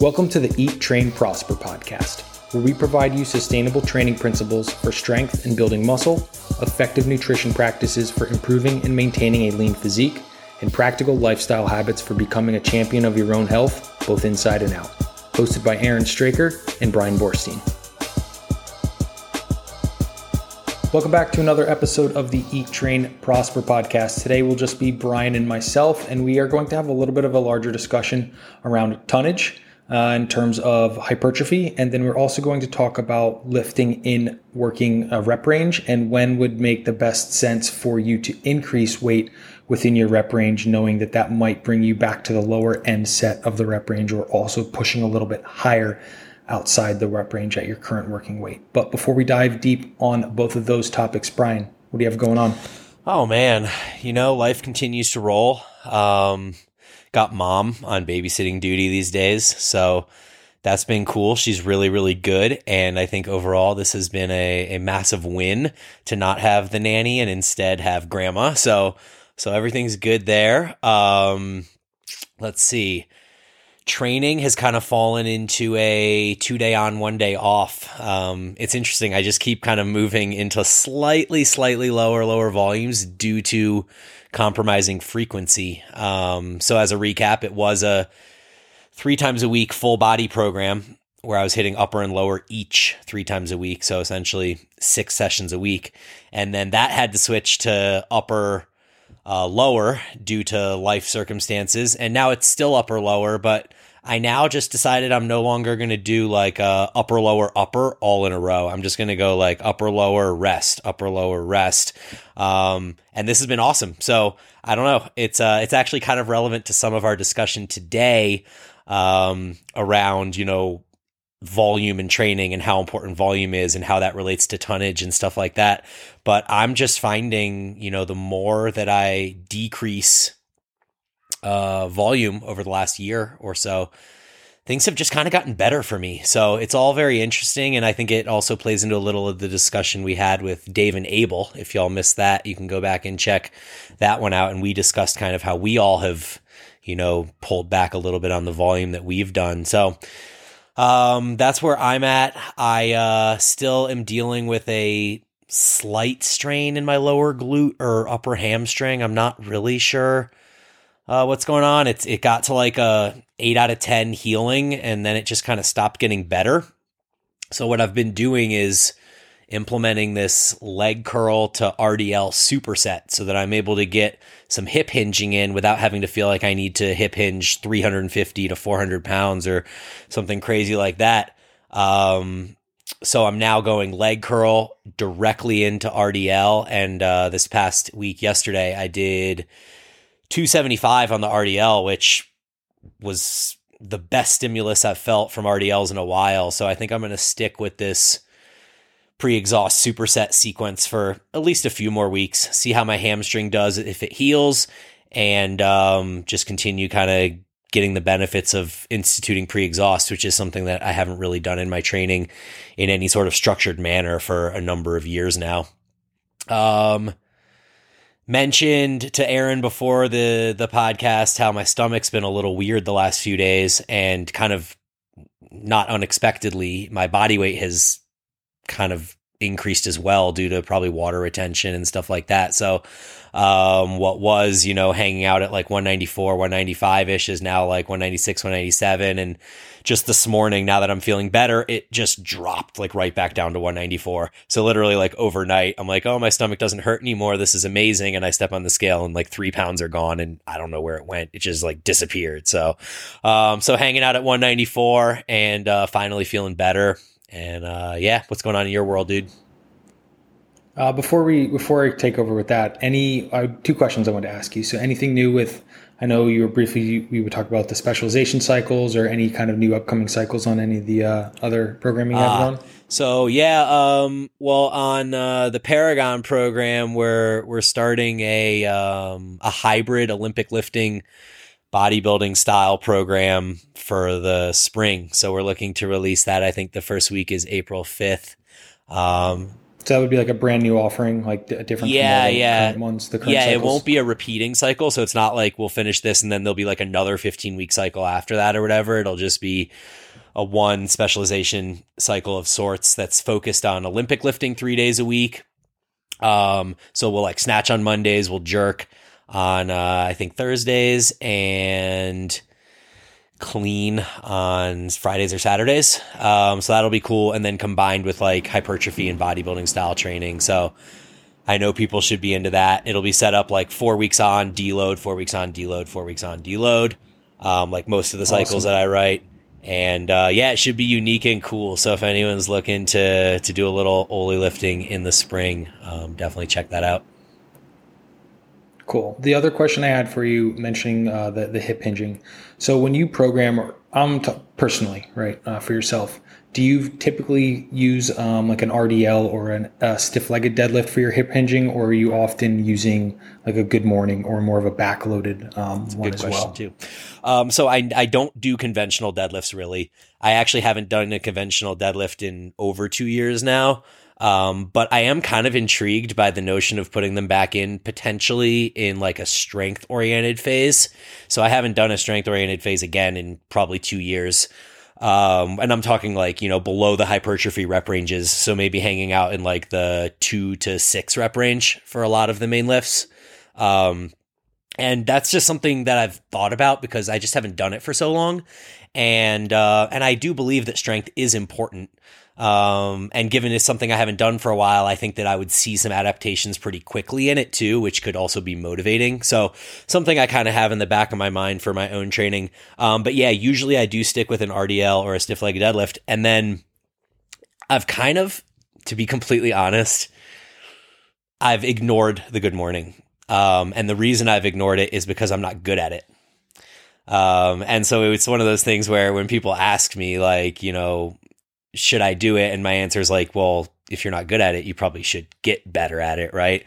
Welcome to the Eat, Train, Prosper podcast, where we provide you sustainable training principles for strength and building muscle, effective nutrition practices for improving and maintaining a lean physique, and practical lifestyle habits for becoming a champion of your own health, both inside and out. Hosted by Aaron Straker and Brian Borstein. Welcome back to another episode of the Eat Train Prosper podcast. Today will just be Brian and myself, and we are going to have a little bit of a larger discussion around tonnage uh, in terms of hypertrophy. And then we're also going to talk about lifting in working a rep range and when would make the best sense for you to increase weight within your rep range, knowing that that might bring you back to the lower end set of the rep range or also pushing a little bit higher outside the rep range at your current working weight. But before we dive deep on both of those topics, Brian, what do you have going on? Oh man, you know, life continues to roll. Um, got mom on babysitting duty these days. So that's been cool. She's really, really good. And I think overall, this has been a, a massive win to not have the nanny and instead have grandma. So, so everything's good there. Um, let's see. Training has kind of fallen into a two day on, one day off. Um, it's interesting. I just keep kind of moving into slightly, slightly lower, lower volumes due to compromising frequency. Um, so, as a recap, it was a three times a week full body program where I was hitting upper and lower each three times a week. So, essentially six sessions a week. And then that had to switch to upper. Uh, lower due to life circumstances, and now it's still upper lower, but I now just decided I'm no longer going to do like uh, upper, lower, upper all in a row. I'm just going to go like upper, lower, rest, upper, lower, rest. Um, and this has been awesome. So I don't know. It's uh, it's actually kind of relevant to some of our discussion today um, around you know volume and training and how important volume is and how that relates to tonnage and stuff like that. But I'm just finding you know the more that I decrease uh, volume over the last year or so, things have just kind of gotten better for me. So it's all very interesting. And I think it also plays into a little of the discussion we had with Dave and Abel. If y'all missed that, you can go back and check that one out. And we discussed kind of how we all have, you know, pulled back a little bit on the volume that we've done. So, um, that's where I'm at. I, uh, still am dealing with a slight strain in my lower glute or upper hamstring. I'm not really sure uh, what's going on. It's it got to like a eight out of ten healing, and then it just kind of stopped getting better. So what I've been doing is implementing this leg curl to RDL superset so that I'm able to get some hip hinging in without having to feel like I need to hip hinge 350 to 400 pounds or something crazy like that. Um, so I'm now going leg curl directly into RDL. And uh, this past week, yesterday, I did 275 on the RDL, which was the best stimulus I've felt from RDLs in a while. So I think I'm going to stick with this pre-exhaust superset sequence for at least a few more weeks. See how my hamstring does if it heals, and um, just continue kind of getting the benefits of instituting pre-exhaust, which is something that I haven't really done in my training in any sort of structured manner for a number of years now. Um, mentioned to Aaron before the the podcast how my stomach's been a little weird the last few days and kind of not unexpectedly my body weight has kind of increased as well due to probably water retention and stuff like that. So um, what was, you know, hanging out at like 194, 195 ish is now like 196, 197. And just this morning, now that I'm feeling better, it just dropped like right back down to 194. So literally like overnight, I'm like, oh, my stomach doesn't hurt anymore. This is amazing. And I step on the scale and like three pounds are gone and I don't know where it went. It just like disappeared. So, um, so hanging out at 194 and, uh, finally feeling better. And, uh, yeah, what's going on in your world, dude? Uh, before we before I take over with that, any uh, two questions I want to ask you. So, anything new with? I know you were briefly we would talk about the specialization cycles or any kind of new upcoming cycles on any of the uh, other programming you have uh, on. So yeah, um, well on uh, the Paragon program, we're we're starting a um, a hybrid Olympic lifting bodybuilding style program for the spring. So we're looking to release that. I think the first week is April fifth. Um, So that would be like a brand new offering, like a different. Yeah, yeah. ones. The yeah, cycles. it won't be a repeating cycle, so it's not like we'll finish this and then there'll be like another 15 week cycle after that or whatever. It'll just be a one specialization cycle of sorts that's focused on Olympic lifting three days a week. Um, so we'll like snatch on Mondays, we'll jerk on uh, I think Thursdays and clean on Fridays or Saturdays. Um, so that'll be cool. And then combined with like hypertrophy and bodybuilding style training. So I know people should be into that. It'll be set up like four weeks on, deload, four weeks on, deload, four weeks on, deload. Um, like most of the cycles awesome. that I write. And uh, yeah, it should be unique and cool. So if anyone's looking to to do a little Oly lifting in the spring, um, definitely check that out. Cool. The other question I had for you, mentioning uh, the the hip hinging. So when you program, or um, t- personally, right, uh, for yourself, do you typically use um, like an RDL or an, a stiff-legged deadlift for your hip hinging, or are you often using like a good morning or more of a backloaded um, one as well? Too. Um, so I I don't do conventional deadlifts really. I actually haven't done a conventional deadlift in over two years now. Um, but I am kind of intrigued by the notion of putting them back in potentially in like a strength oriented phase. So I haven't done a strength oriented phase again in probably two years. Um, and I'm talking like, you know, below the hypertrophy rep ranges. So maybe hanging out in like the two to six rep range for a lot of the main lifts. Um, and that's just something that I've thought about because I just haven't done it for so long. And, uh, and I do believe that strength is important. Um, and given it's something I haven't done for a while, I think that I would see some adaptations pretty quickly in it too, which could also be motivating. So something I kind of have in the back of my mind for my own training. Um, but yeah, usually I do stick with an RDL or a stiff leg deadlift. And then I've kind of, to be completely honest, I've ignored the good morning. Um, and the reason I've ignored it is because I'm not good at it. Um, and so it's one of those things where when people ask me, like, you know, should I do it? And my answer is like, well, if you're not good at it, you probably should get better at it, right?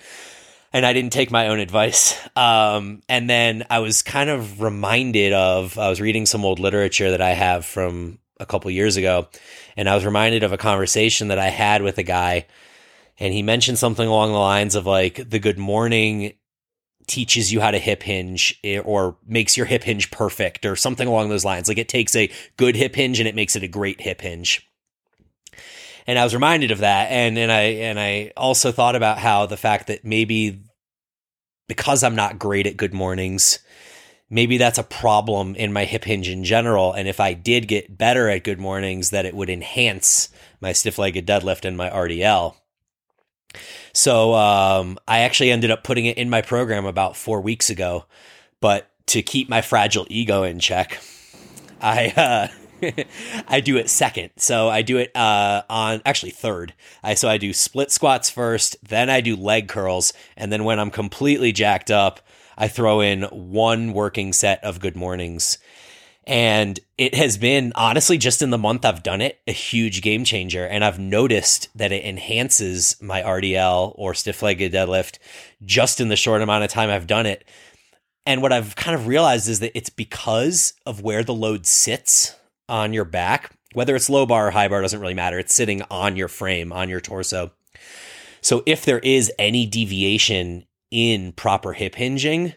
And I didn't take my own advice. Um, and then I was kind of reminded of, I was reading some old literature that I have from a couple years ago, and I was reminded of a conversation that I had with a guy, and he mentioned something along the lines of like, the good morning teaches you how to hip hinge eh, or makes your hip hinge perfect or something along those lines. Like it takes a good hip hinge and it makes it a great hip hinge and I was reminded of that, and and I and I also thought about how the fact that maybe because I'm not great at good mornings, maybe that's a problem in my hip hinge in general. And if I did get better at good mornings, that it would enhance my stiff legged deadlift and my RDL. So um, I actually ended up putting it in my program about four weeks ago, but to keep my fragile ego in check, I uh, I do it second. So I do it uh, on actually third. I so I do split squats first, then I do leg curls, and then when I'm completely jacked up, I throw in one working set of good mornings. And it has been honestly just in the month I've done it a huge game changer. And I've noticed that it enhances my RDL or stiff legged deadlift just in the short amount of time I've done it. And what I've kind of realized is that it's because of where the load sits on your back. Whether it's low bar or high bar doesn't really matter. It's sitting on your frame, on your torso. So if there is any deviation in proper hip hinging,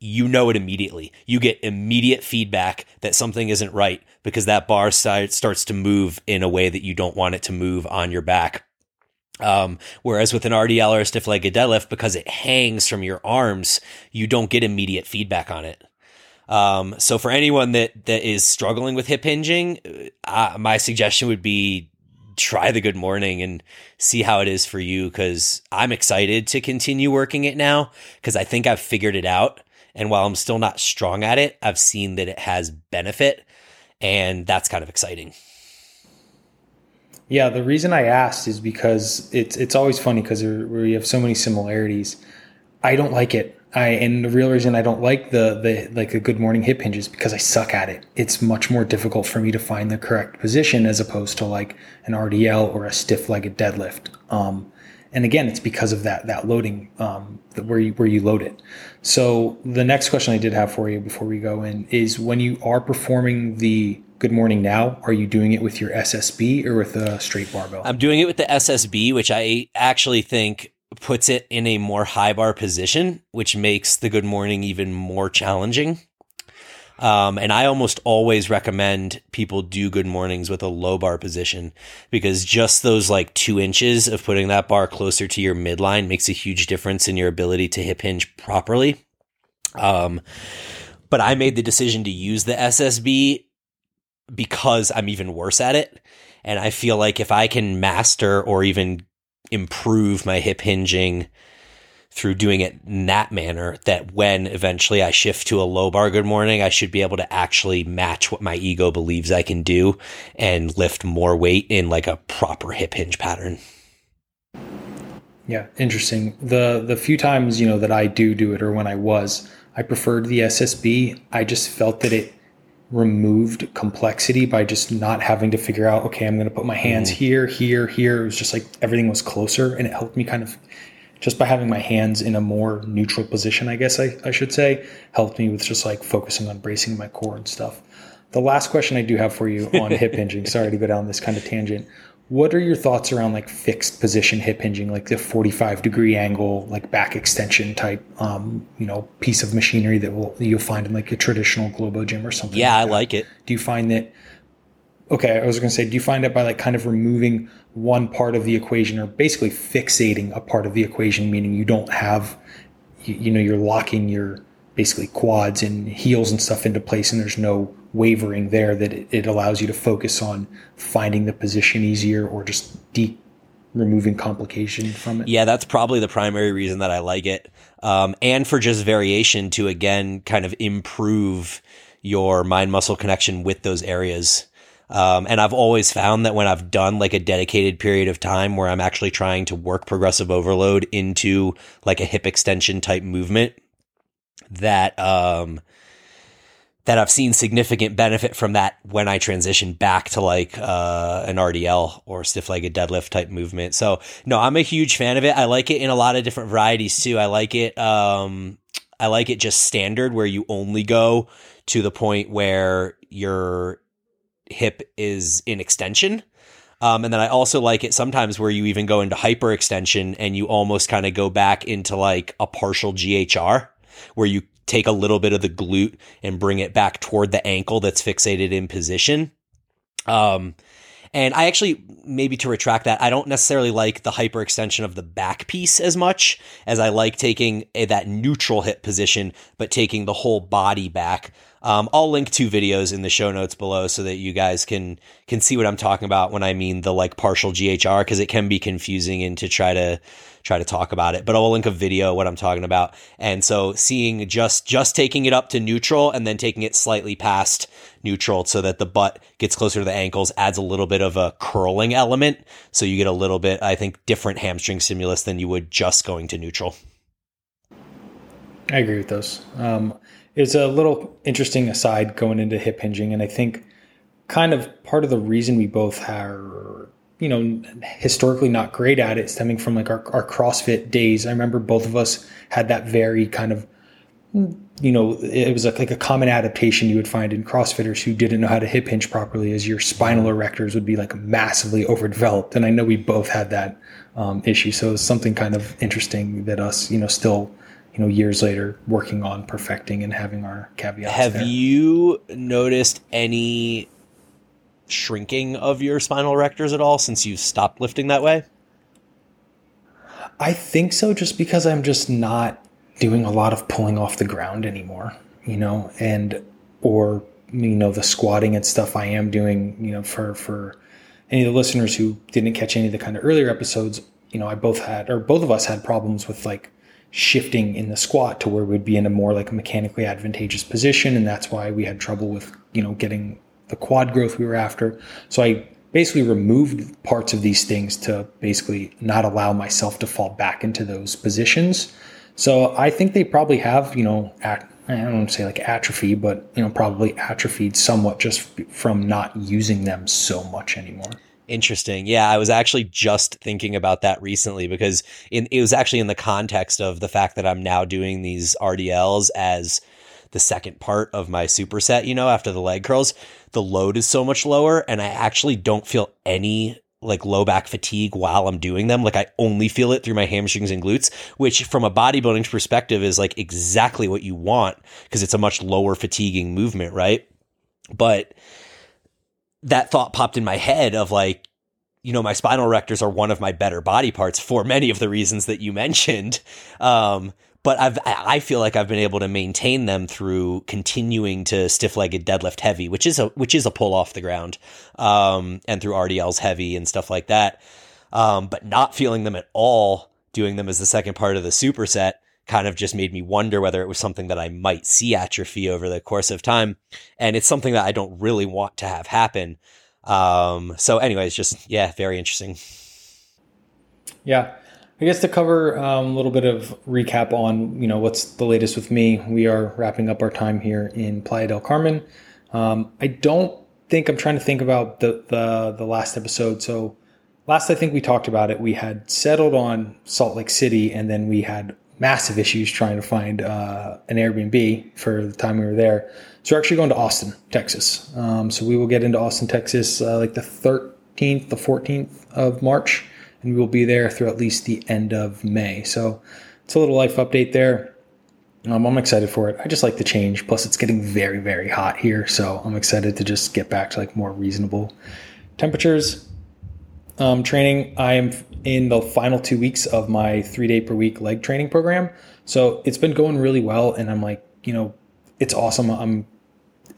you know it immediately. You get immediate feedback that something isn't right because that bar side starts to move in a way that you don't want it to move on your back. Um, whereas with an RDL or a stiff legged deadlift, because it hangs from your arms, you don't get immediate feedback on it. Um, so for anyone that that is struggling with hip hinging, uh, my suggestion would be try the good morning and see how it is for you because I'm excited to continue working it now because I think I've figured it out. And while I'm still not strong at it, I've seen that it has benefit, and that's kind of exciting. Yeah, the reason I asked is because it's it's always funny because we have so many similarities. I don't like it. I and the real reason I don't like the the like a good morning hip hinge is because I suck at it. It's much more difficult for me to find the correct position as opposed to like an RDL or a stiff legged deadlift. Um, and again, it's because of that that loading um, where you where you load it. So the next question I did have for you before we go in is when you are performing the Good Morning now, are you doing it with your SSB or with a straight barbell? I'm doing it with the SSB, which I actually think puts it in a more high bar position, which makes the Good Morning even more challenging. Um, and I almost always recommend people do good mornings with a low bar position because just those like two inches of putting that bar closer to your midline makes a huge difference in your ability to hip hinge properly. Um, but I made the decision to use the SSB because I'm even worse at it. And I feel like if I can master or even improve my hip hinging through doing it in that manner that when eventually I shift to a low bar good morning, I should be able to actually match what my ego believes I can do and lift more weight in like a proper hip hinge pattern. Yeah, interesting. The the few times, you know, that I do do it or when I was, I preferred the SSB. I just felt that it removed complexity by just not having to figure out, okay, I'm going to put my hands mm. here, here, here. It was just like everything was closer and it helped me kind of just by having my hands in a more neutral position, I guess I, I should say, helped me with just like focusing on bracing my core and stuff. The last question I do have for you on hip hinging, sorry to go down this kind of tangent. What are your thoughts around like fixed position hip hinging, like the 45 degree angle, like back extension type, um, you know, piece of machinery that will you'll find in like a traditional Globo gym or something? Yeah, like I like it. Do you find that? Okay, I was going to say, do you find that by like kind of removing one part of the equation or basically fixating a part of the equation, meaning you don't have, you, you know, you're locking your basically quads and heels and stuff into place and there's no wavering there that it, allows you to focus on finding the position easier or just de- removing complication from it. Yeah, that's probably the primary reason that I like it. Um, and for just variation to again kind of improve your mind muscle connection with those areas. Um, and I've always found that when I've done like a dedicated period of time where I'm actually trying to work progressive overload into like a hip extension type movement, that um, that I've seen significant benefit from that when I transition back to like uh, an RDL or stiff legged deadlift type movement. So no, I'm a huge fan of it. I like it in a lot of different varieties too. I like it. Um, I like it just standard where you only go to the point where you're hip is in extension. Um, and then I also like it sometimes where you even go into hyperextension and you almost kind of go back into like a partial GHR where you take a little bit of the glute and bring it back toward the ankle that's fixated in position. Um, and I actually, maybe to retract that, I don't necessarily like the hyperextension of the back piece as much as I like taking a, that neutral hip position, but taking the whole body back. Um, I'll link two videos in the show notes below so that you guys can can see what I'm talking about when I mean the like partial GHR because it can be confusing and to try to try to talk about it. But I'll link a video what I'm talking about. And so seeing just just taking it up to neutral and then taking it slightly past neutral so that the butt gets closer to the ankles adds a little bit of a curling element. So you get a little bit, I think, different hamstring stimulus than you would just going to neutral. I agree with those. Um, it's a little interesting aside going into hip hinging, and I think kind of part of the reason we both are, you know, historically not great at it, stemming from like our, our CrossFit days. I remember both of us had that very kind of, you know, it was like a common adaptation you would find in CrossFitters who didn't know how to hip hinge properly, as your spinal erectors would be like massively overdeveloped, and I know we both had that um, issue. So it's something kind of interesting that us, you know, still you know years later working on perfecting and having our caveats. Have there. you noticed any shrinking of your spinal erectors at all since you stopped lifting that way? I think so, just because I'm just not doing a lot of pulling off the ground anymore, you know, and or you know the squatting and stuff I am doing, you know, for for any of the listeners who didn't catch any of the kind of earlier episodes, you know, I both had or both of us had problems with like shifting in the squat to where we'd be in a more like mechanically advantageous position and that's why we had trouble with you know getting the quad growth we were after. So i basically removed parts of these things to basically not allow myself to fall back into those positions. So i think they probably have you know at, i don't want to say like atrophy but you know probably atrophied somewhat just from not using them so much anymore Interesting. Yeah, I was actually just thinking about that recently because in, it was actually in the context of the fact that I'm now doing these RDLs as the second part of my superset, you know, after the leg curls, the load is so much lower and I actually don't feel any like low back fatigue while I'm doing them. Like I only feel it through my hamstrings and glutes, which from a bodybuilding perspective is like exactly what you want because it's a much lower fatiguing movement, right? But that thought popped in my head of like, you know, my spinal erectors are one of my better body parts for many of the reasons that you mentioned. Um, but I've I feel like I've been able to maintain them through continuing to stiff legged deadlift heavy, which is a which is a pull off the ground, um, and through RDLs heavy and stuff like that. Um, but not feeling them at all, doing them as the second part of the superset, kind of just made me wonder whether it was something that I might see atrophy over the course of time, and it's something that I don't really want to have happen. Um, so, anyways, just yeah, very interesting. Yeah, I guess to cover um, a little bit of recap on you know what's the latest with me. We are wrapping up our time here in Playa del Carmen. Um, I don't think I'm trying to think about the, the the last episode. So last I think we talked about it. We had settled on Salt Lake City, and then we had massive issues trying to find uh, an Airbnb for the time we were there. So we're actually going to Austin, Texas. Um, so we will get into Austin, Texas, uh, like the 13th, the 14th of March and we will be there through at least the end of May. So it's a little life update there. Um, I'm excited for it. I just like the change. Plus, it's getting very, very hot here, so I'm excited to just get back to like more reasonable temperatures. Um, training. I am in the final two weeks of my three day per week leg training program, so it's been going really well, and I'm like, you know, it's awesome. I'm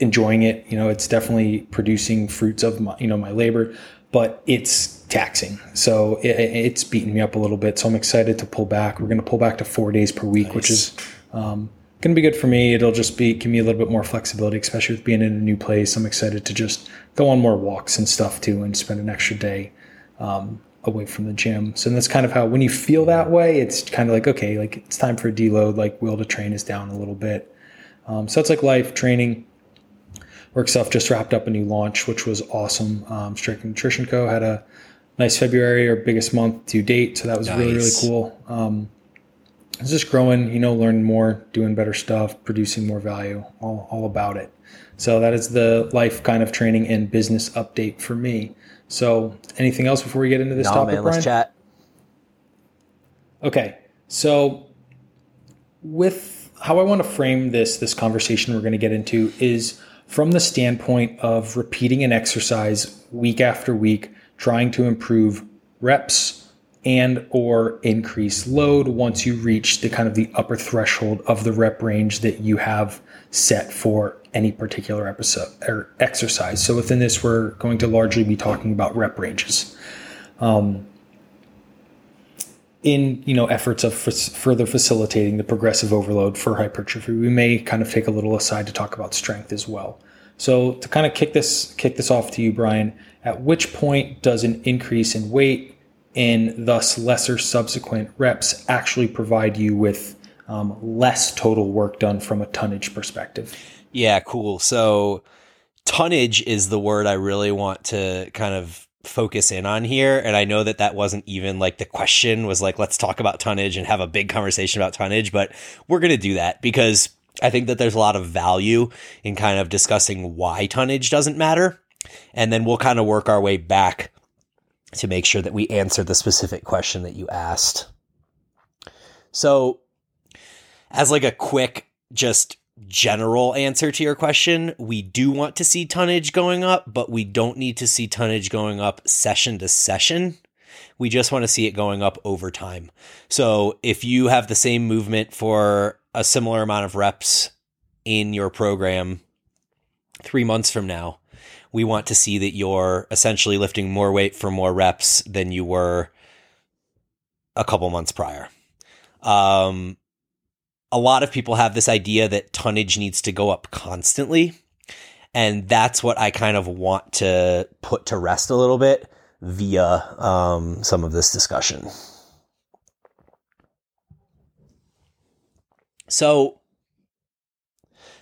enjoying it. You know, it's definitely producing fruits of my, you know, my labor but it's taxing. So it, it's beating me up a little bit. So I'm excited to pull back. We're going to pull back to four days per week, nice. which is um, going to be good for me. It'll just be give me a little bit more flexibility, especially with being in a new place. I'm excited to just go on more walks and stuff too, and spend an extra day um, away from the gym. So that's kind of how when you feel that way, it's kind of like okay, like it's time for a deload. Like will to train is down a little bit. Um, so it's like life training Work Stuff just wrapped up a new launch, which was awesome. Um, Strict Nutrition Co. had a nice February, our biggest month to date. So that was nice. really, really cool. Um, it's just growing, you know, learning more, doing better stuff, producing more value, all, all about it. So that is the life kind of training and business update for me. So anything else before we get into this no, topic, man, Brian? Let's chat. Okay. So with how I want to frame this, this conversation we're going to get into is – from the standpoint of repeating an exercise week after week, trying to improve reps and or increase load once you reach the kind of the upper threshold of the rep range that you have set for any particular episode or exercise. So within this, we're going to largely be talking about rep ranges. Um, in you know efforts of f- further facilitating the progressive overload for hypertrophy, we may kind of take a little aside to talk about strength as well. So to kind of kick this kick this off to you, Brian, at which point does an increase in weight and thus lesser subsequent reps actually provide you with um, less total work done from a tonnage perspective? Yeah, cool. So tonnage is the word I really want to kind of focus in on here and i know that that wasn't even like the question was like let's talk about tonnage and have a big conversation about tonnage but we're going to do that because i think that there's a lot of value in kind of discussing why tonnage doesn't matter and then we'll kind of work our way back to make sure that we answer the specific question that you asked so as like a quick just general answer to your question. We do want to see tonnage going up, but we don't need to see tonnage going up session to session. We just want to see it going up over time. So if you have the same movement for a similar amount of reps in your program three months from now, we want to see that you're essentially lifting more weight for more reps than you were a couple months prior. Um, a lot of people have this idea that tonnage needs to go up constantly. And that's what I kind of want to put to rest a little bit via um, some of this discussion. So,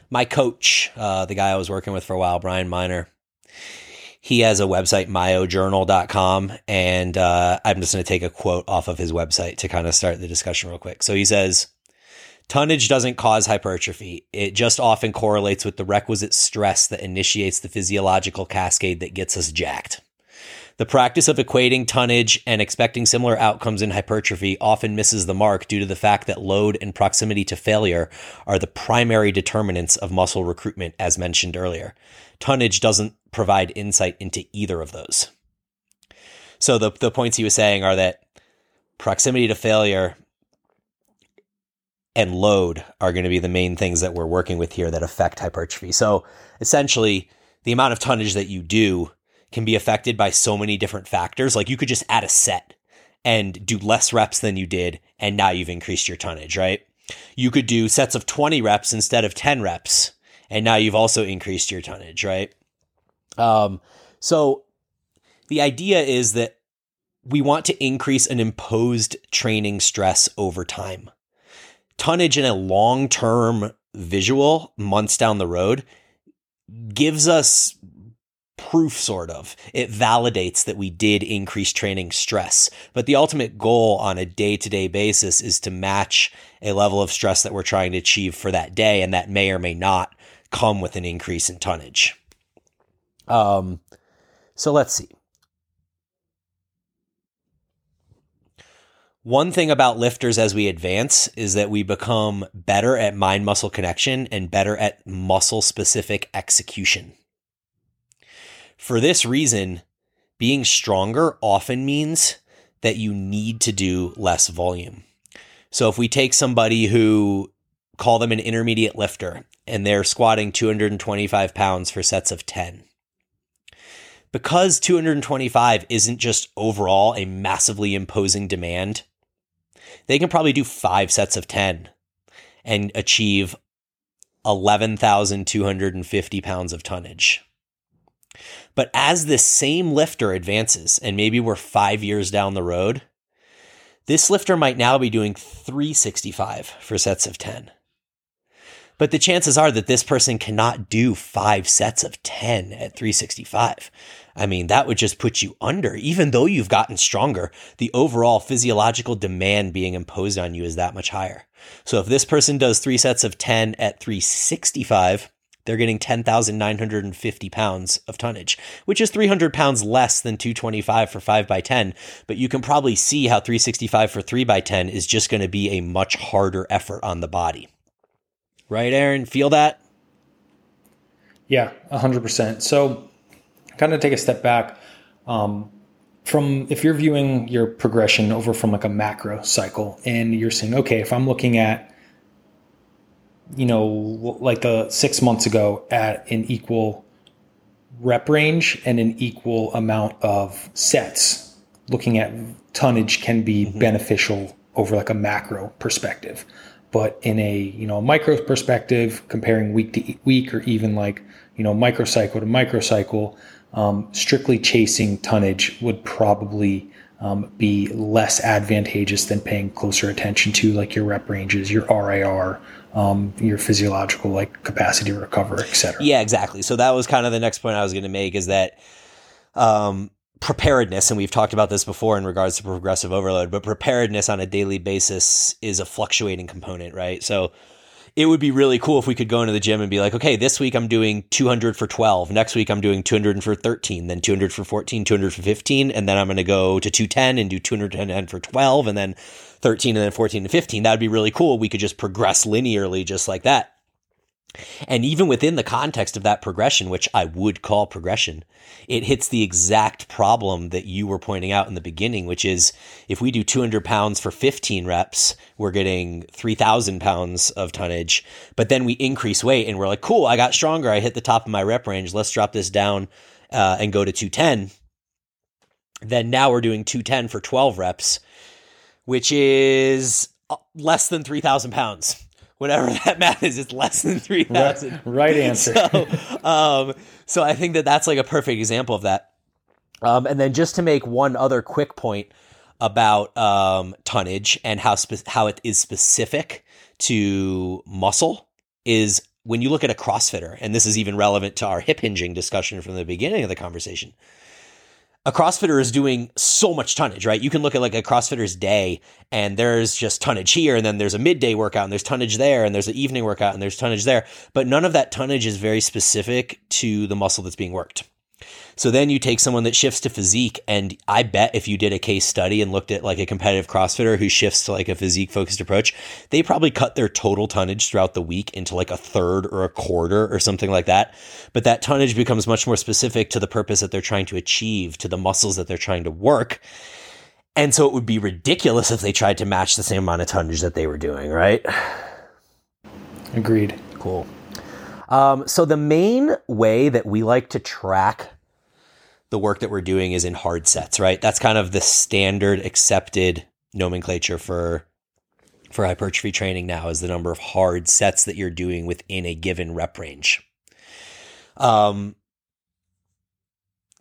my coach, uh, the guy I was working with for a while, Brian Miner, he has a website, myojournal.com. And uh, I'm just going to take a quote off of his website to kind of start the discussion real quick. So he says, Tonnage doesn't cause hypertrophy. It just often correlates with the requisite stress that initiates the physiological cascade that gets us jacked. The practice of equating tonnage and expecting similar outcomes in hypertrophy often misses the mark due to the fact that load and proximity to failure are the primary determinants of muscle recruitment, as mentioned earlier. Tonnage doesn't provide insight into either of those. So the, the points he was saying are that proximity to failure and load are going to be the main things that we're working with here that affect hypertrophy. So essentially, the amount of tonnage that you do can be affected by so many different factors. Like you could just add a set and do less reps than you did, and now you've increased your tonnage, right? You could do sets of 20 reps instead of 10 reps, and now you've also increased your tonnage, right? Um, so the idea is that we want to increase an imposed training stress over time tonnage in a long term visual months down the road gives us proof sort of. It validates that we did increase training stress. But the ultimate goal on a day-to-day basis is to match a level of stress that we're trying to achieve for that day and that may or may not come with an increase in tonnage. Um so let's see One thing about lifters as we advance is that we become better at mind muscle connection and better at muscle specific execution. For this reason, being stronger often means that you need to do less volume. So if we take somebody who call them an intermediate lifter and they're squatting 225 pounds for sets of 10, because 225 isn't just overall a massively imposing demand they can probably do five sets of 10 and achieve 11,250 pounds of tonnage. But as this same lifter advances, and maybe we're five years down the road, this lifter might now be doing 365 for sets of 10. But the chances are that this person cannot do five sets of 10 at 365. I mean, that would just put you under. Even though you've gotten stronger, the overall physiological demand being imposed on you is that much higher. So if this person does three sets of 10 at 365, they're getting 10,950 pounds of tonnage, which is 300 pounds less than 225 for 5 by 10. But you can probably see how 365 for 3 by 10 is just going to be a much harder effort on the body. Right, Aaron? Feel that? Yeah, 100%. So kind of take a step back um, from if you're viewing your progression over from like a macro cycle and you're saying okay if i'm looking at you know like a six months ago at an equal rep range and an equal amount of sets looking at tonnage can be mm-hmm. beneficial over like a macro perspective but in a you know micro perspective comparing week to week or even like you know microcycle to microcycle um, strictly chasing tonnage would probably um, be less advantageous than paying closer attention to like your rep ranges, your RIR, um, your physiological like capacity to recover, etc. Yeah, exactly. So that was kind of the next point I was going to make is that um, preparedness, and we've talked about this before in regards to progressive overload, but preparedness on a daily basis is a fluctuating component, right? So it would be really cool if we could go into the gym and be like, okay, this week I'm doing 200 for 12. Next week I'm doing 200 for 13, then 200 for 14, 200 for 15. And then I'm going to go to 210 and do 210 for 12 and then 13 and then 14 and 15. That would be really cool. We could just progress linearly just like that. And even within the context of that progression, which I would call progression, it hits the exact problem that you were pointing out in the beginning, which is if we do 200 pounds for 15 reps, we're getting 3,000 pounds of tonnage. But then we increase weight and we're like, cool, I got stronger. I hit the top of my rep range. Let's drop this down uh, and go to 210. Then now we're doing 210 for 12 reps, which is uh, less than 3,000 pounds whatever that math is, it's less than 3,000. Right, right, answer. so, um, so I think that that's like a perfect example of that. Um, and then just to make one other quick point about um, tonnage and how spe- how it is specific to muscle is when you look at a CrossFitter, and this is even relevant to our hip hinging discussion from the beginning of the conversation. A CrossFitter is doing so much tonnage, right? You can look at like a CrossFitter's day and there's just tonnage here and then there's a midday workout and there's tonnage there and there's an evening workout and there's tonnage there. But none of that tonnage is very specific to the muscle that's being worked. So then you take someone that shifts to physique, and I bet if you did a case study and looked at like a competitive CrossFitter who shifts to like a physique focused approach, they probably cut their total tonnage throughout the week into like a third or a quarter or something like that. But that tonnage becomes much more specific to the purpose that they're trying to achieve, to the muscles that they're trying to work. And so it would be ridiculous if they tried to match the same amount of tonnage that they were doing, right? Agreed. Cool. Um, so the main way that we like to track the work that we're doing is in hard sets, right? That's kind of the standard accepted nomenclature for for hypertrophy training now is the number of hard sets that you're doing within a given rep range. Um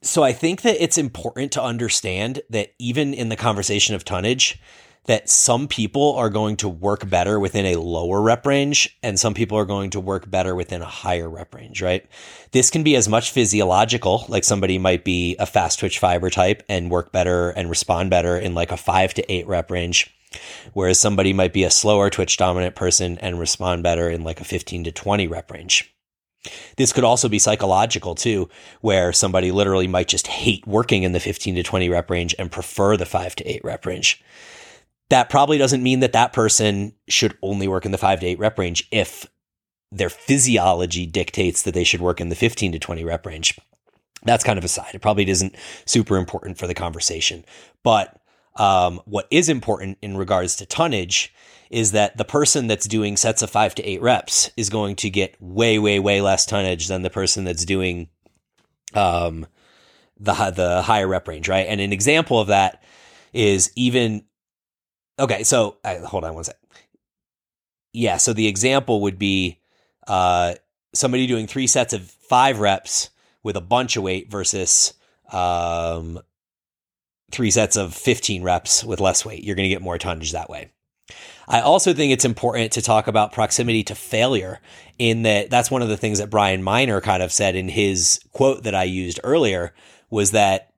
so I think that it's important to understand that even in the conversation of tonnage, that some people are going to work better within a lower rep range and some people are going to work better within a higher rep range, right? This can be as much physiological, like somebody might be a fast twitch fiber type and work better and respond better in like a five to eight rep range. Whereas somebody might be a slower twitch dominant person and respond better in like a 15 to 20 rep range. This could also be psychological too, where somebody literally might just hate working in the 15 to 20 rep range and prefer the 5 to 8 rep range that probably doesn't mean that that person should only work in the five to eight rep range if their physiology dictates that they should work in the 15 to 20 rep range. That's kind of aside. It probably isn't super important for the conversation. But um, what is important in regards to tonnage is that the person that's doing sets of five to eight reps is going to get way, way, way less tonnage than the person that's doing um, the the higher rep range, right? And an example of that is even Okay, so uh, hold on one sec. Yeah, so the example would be uh, somebody doing three sets of five reps with a bunch of weight versus um, three sets of 15 reps with less weight. You're going to get more tonnage that way. I also think it's important to talk about proximity to failure in that that's one of the things that Brian Miner kind of said in his quote that I used earlier was that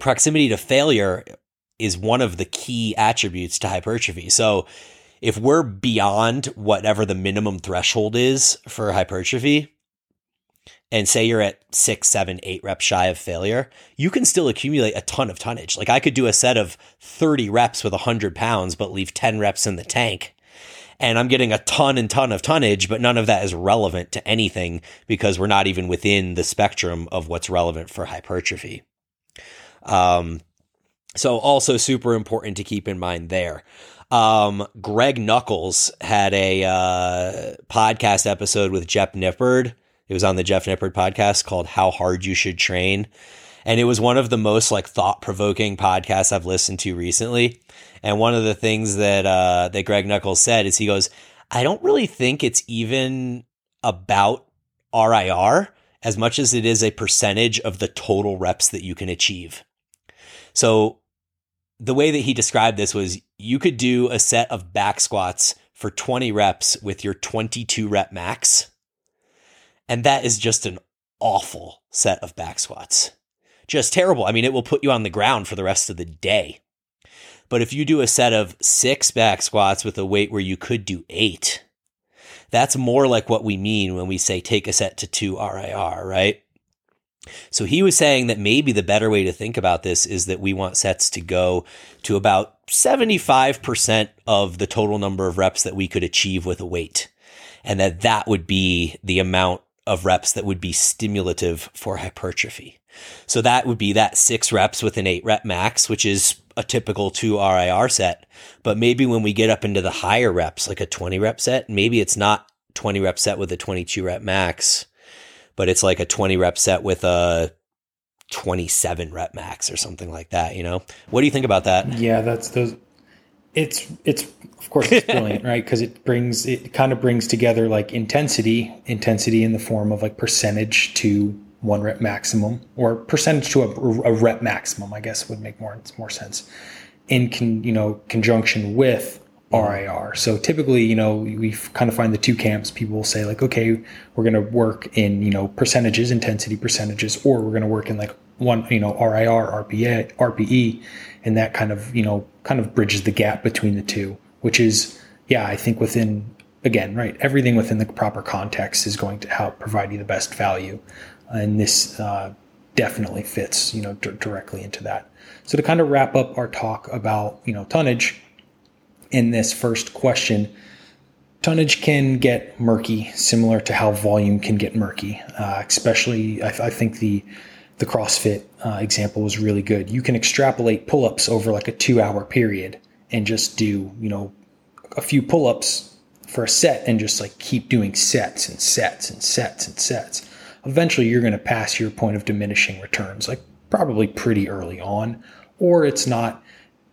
proximity to failure is one of the key attributes to hypertrophy. So if we're beyond whatever the minimum threshold is for hypertrophy, and say you're at six, seven, eight reps shy of failure, you can still accumulate a ton of tonnage. Like I could do a set of 30 reps with 100 pounds, but leave 10 reps in the tank. And I'm getting a ton and ton of tonnage, but none of that is relevant to anything because we're not even within the spectrum of what's relevant for hypertrophy. Um, so also super important to keep in mind there. Um, Greg Nuckols had a uh, podcast episode with Jeff Nippard. It was on the Jeff Nippard podcast called How Hard You Should Train. And it was one of the most like thought provoking podcasts I've listened to recently. And one of the things that uh, that Greg Nuckols said is he goes, I don't really think it's even about RIR as much as it is a percentage of the total reps that you can achieve. So the way that he described this was you could do a set of back squats for 20 reps with your 22 rep max. And that is just an awful set of back squats. Just terrible. I mean, it will put you on the ground for the rest of the day. But if you do a set of six back squats with a weight where you could do eight, that's more like what we mean when we say take a set to two RIR, right? So he was saying that maybe the better way to think about this is that we want sets to go to about 75% of the total number of reps that we could achieve with a weight. And that that would be the amount of reps that would be stimulative for hypertrophy. So that would be that six reps with an eight rep max, which is a typical two RIR set. But maybe when we get up into the higher reps, like a 20 rep set, maybe it's not 20 rep set with a 22 rep max but it's like a 20 rep set with a 27 rep max or something like that, you know? What do you think about that? Yeah, that's those it's it's of course it's brilliant, right? Because it brings it kind of brings together like intensity, intensity in the form of like percentage to one rep maximum or percentage to a, a rep maximum, I guess would make more more sense. In con, you know conjunction with RIR. So typically, you know, we kind of find the two camps. People will say like, okay, we're going to work in, you know, percentages, intensity percentages, or we're going to work in like one, you know, RIR, RPA, RPE, and that kind of, you know, kind of bridges the gap between the two, which is, yeah, I think within, again, right, everything within the proper context is going to help provide you the best value. And this uh, definitely fits, you know, d- directly into that. So to kind of wrap up our talk about, you know, tonnage, in this first question, tonnage can get murky, similar to how volume can get murky. Uh, especially, I, I, think the the CrossFit uh, example was really good. You can extrapolate pull-ups over like a two-hour period and just do, you know, a few pull-ups for a set and just like keep doing sets and sets and sets and sets. Eventually, you're going to pass your point of diminishing returns, like probably pretty early on, or it's not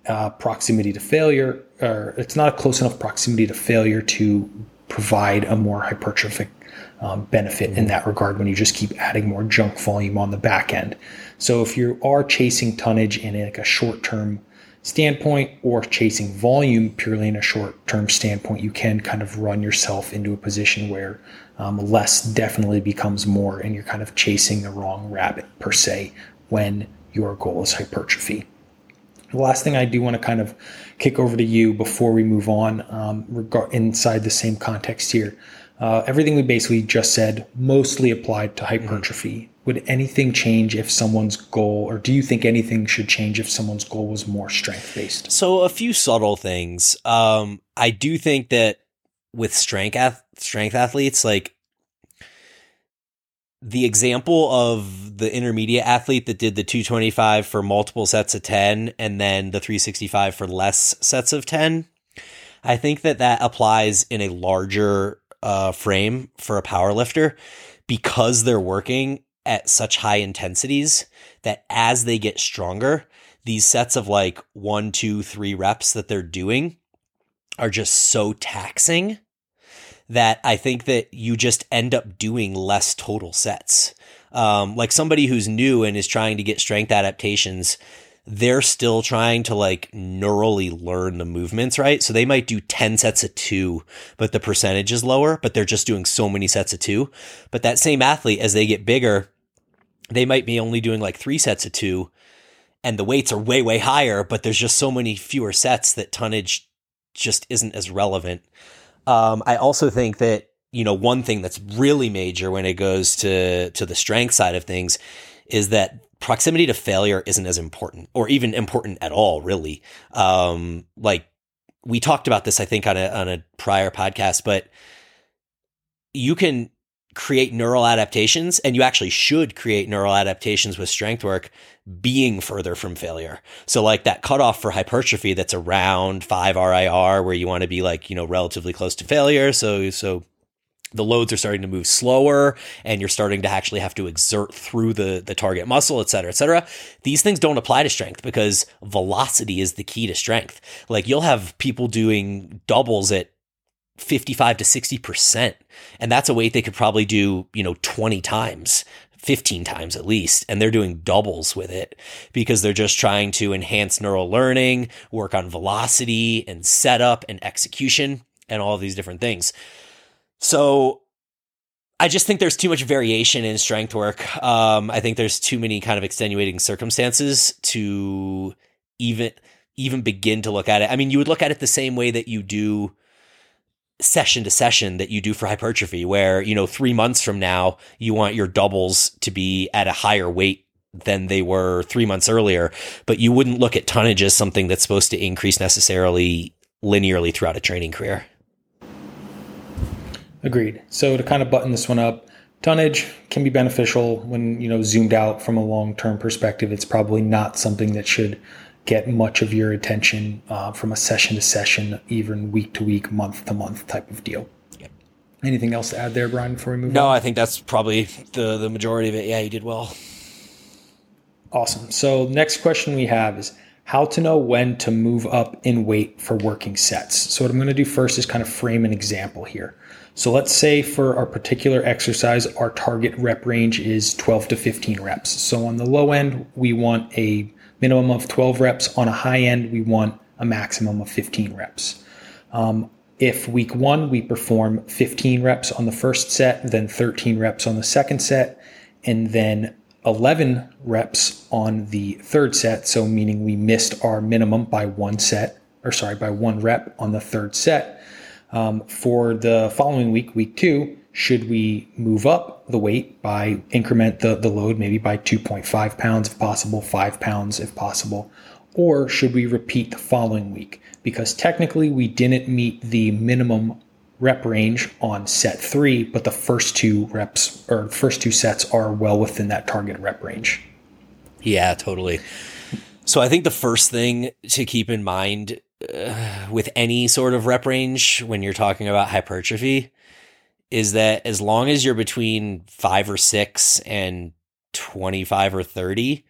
uh, proximity to failure, or it's not a close enough proximity to failure to provide a more hypertrophic um, benefit in that regard when you just keep adding more junk volume on the back end. So if you are chasing tonnage in like a short term standpoint or chasing volume purely in a short term standpoint, you can kind of run yourself into a position where um, less definitely becomes more and you're kind of chasing the wrong rabbit per se when your goal is hypertrophy. The last thing I do want to kind of kick over to you before we move on, um, regard, inside the same context here. Uh, everything we basically just said mostly applied to hypertrophy. Mm-hmm. Would anything change if someone's goal, or do you think anything should change if someone's goal was more strength based? So, a few subtle things. Um, I do think that with strength ath- strength athletes, like the example of the intermediate athlete that did the 225 for multiple sets of 10 and then the 365 for less sets of 10 i think that that applies in a larger uh, frame for a power lifter because they're working at such high intensities that as they get stronger these sets of like one two three reps that they're doing are just so taxing that I think that you just end up doing less total sets. Um, like somebody who's new and is trying to get strength adaptations, they're still trying to like neurally learn the movements, right? So they might do 10 sets of two, but the percentage is lower, but they're just doing so many sets of two. But that same athlete, as they get bigger, they might be only doing like three sets of two and the weights are way, way higher, but there's just so many fewer sets that tonnage just isn't as relevant. Um, I also think that you know one thing that's really major when it goes to to the strength side of things is that proximity to failure isn't as important or even important at all really. Um, like we talked about this i think on a on a prior podcast but you can create neural adaptations and you actually should create neural adaptations with strength work being further from failure. So like that cutoff for hypertrophy that's around 5 RIR where you want to be like, you know, relatively close to failure. So so the loads are starting to move slower and you're starting to actually have to exert through the, the target muscle, et cetera, et cetera. These things don't apply to strength because velocity is the key to strength. Like you'll have people doing doubles at 55 to 60%. And that's a weight they could probably do, you know, 20 times. 15 times at least, and they're doing doubles with it because they're just trying to enhance neural learning, work on velocity and setup and execution and all these different things. So I just think there's too much variation in strength work. Um, I think there's too many kind of extenuating circumstances to even even begin to look at it. I mean, you would look at it the same way that you do session to session that you do for hypertrophy, where, you know, three months from now, you want your doubles to be at a higher weight than they were three months earlier. But you wouldn't look at tonnage as something that's supposed to increase necessarily linearly throughout a training career. Agreed. So to kind of button this one up, tonnage can be beneficial when, you know, zoomed out from a long term perspective. It's probably not something that should get much of your attention uh, from a session to session, even week to week, month to month type of deal. Yep. Anything else to add there, Brian, before we move no, on? No, I think that's probably the, the majority of it. Yeah, you did well. Awesome. So, next question we have is how to know when to move up in weight for working sets. So, what I'm going to do first is kind of frame an example here. So, let's say for our particular exercise, our target rep range is 12 to 15 reps. So, on the low end, we want a minimum of 12 reps. On a high end, we want a maximum of 15 reps. Um, if week one we perform 15 reps on the first set, then 13 reps on the second set, and then 11 reps on the third set, so meaning we missed our minimum by one set, or sorry, by one rep on the third set. Um, for the following week, week two, should we move up the weight by increment the, the load maybe by 2.5 pounds if possible, 5 pounds if possible? Or should we repeat the following week? Because technically we didn't meet the minimum rep range on set three, but the first two reps or first two sets are well within that target rep range. Yeah, totally. So I think the first thing to keep in mind uh, with any sort of rep range when you're talking about hypertrophy is that as long as you're between five or six and 25 or 30,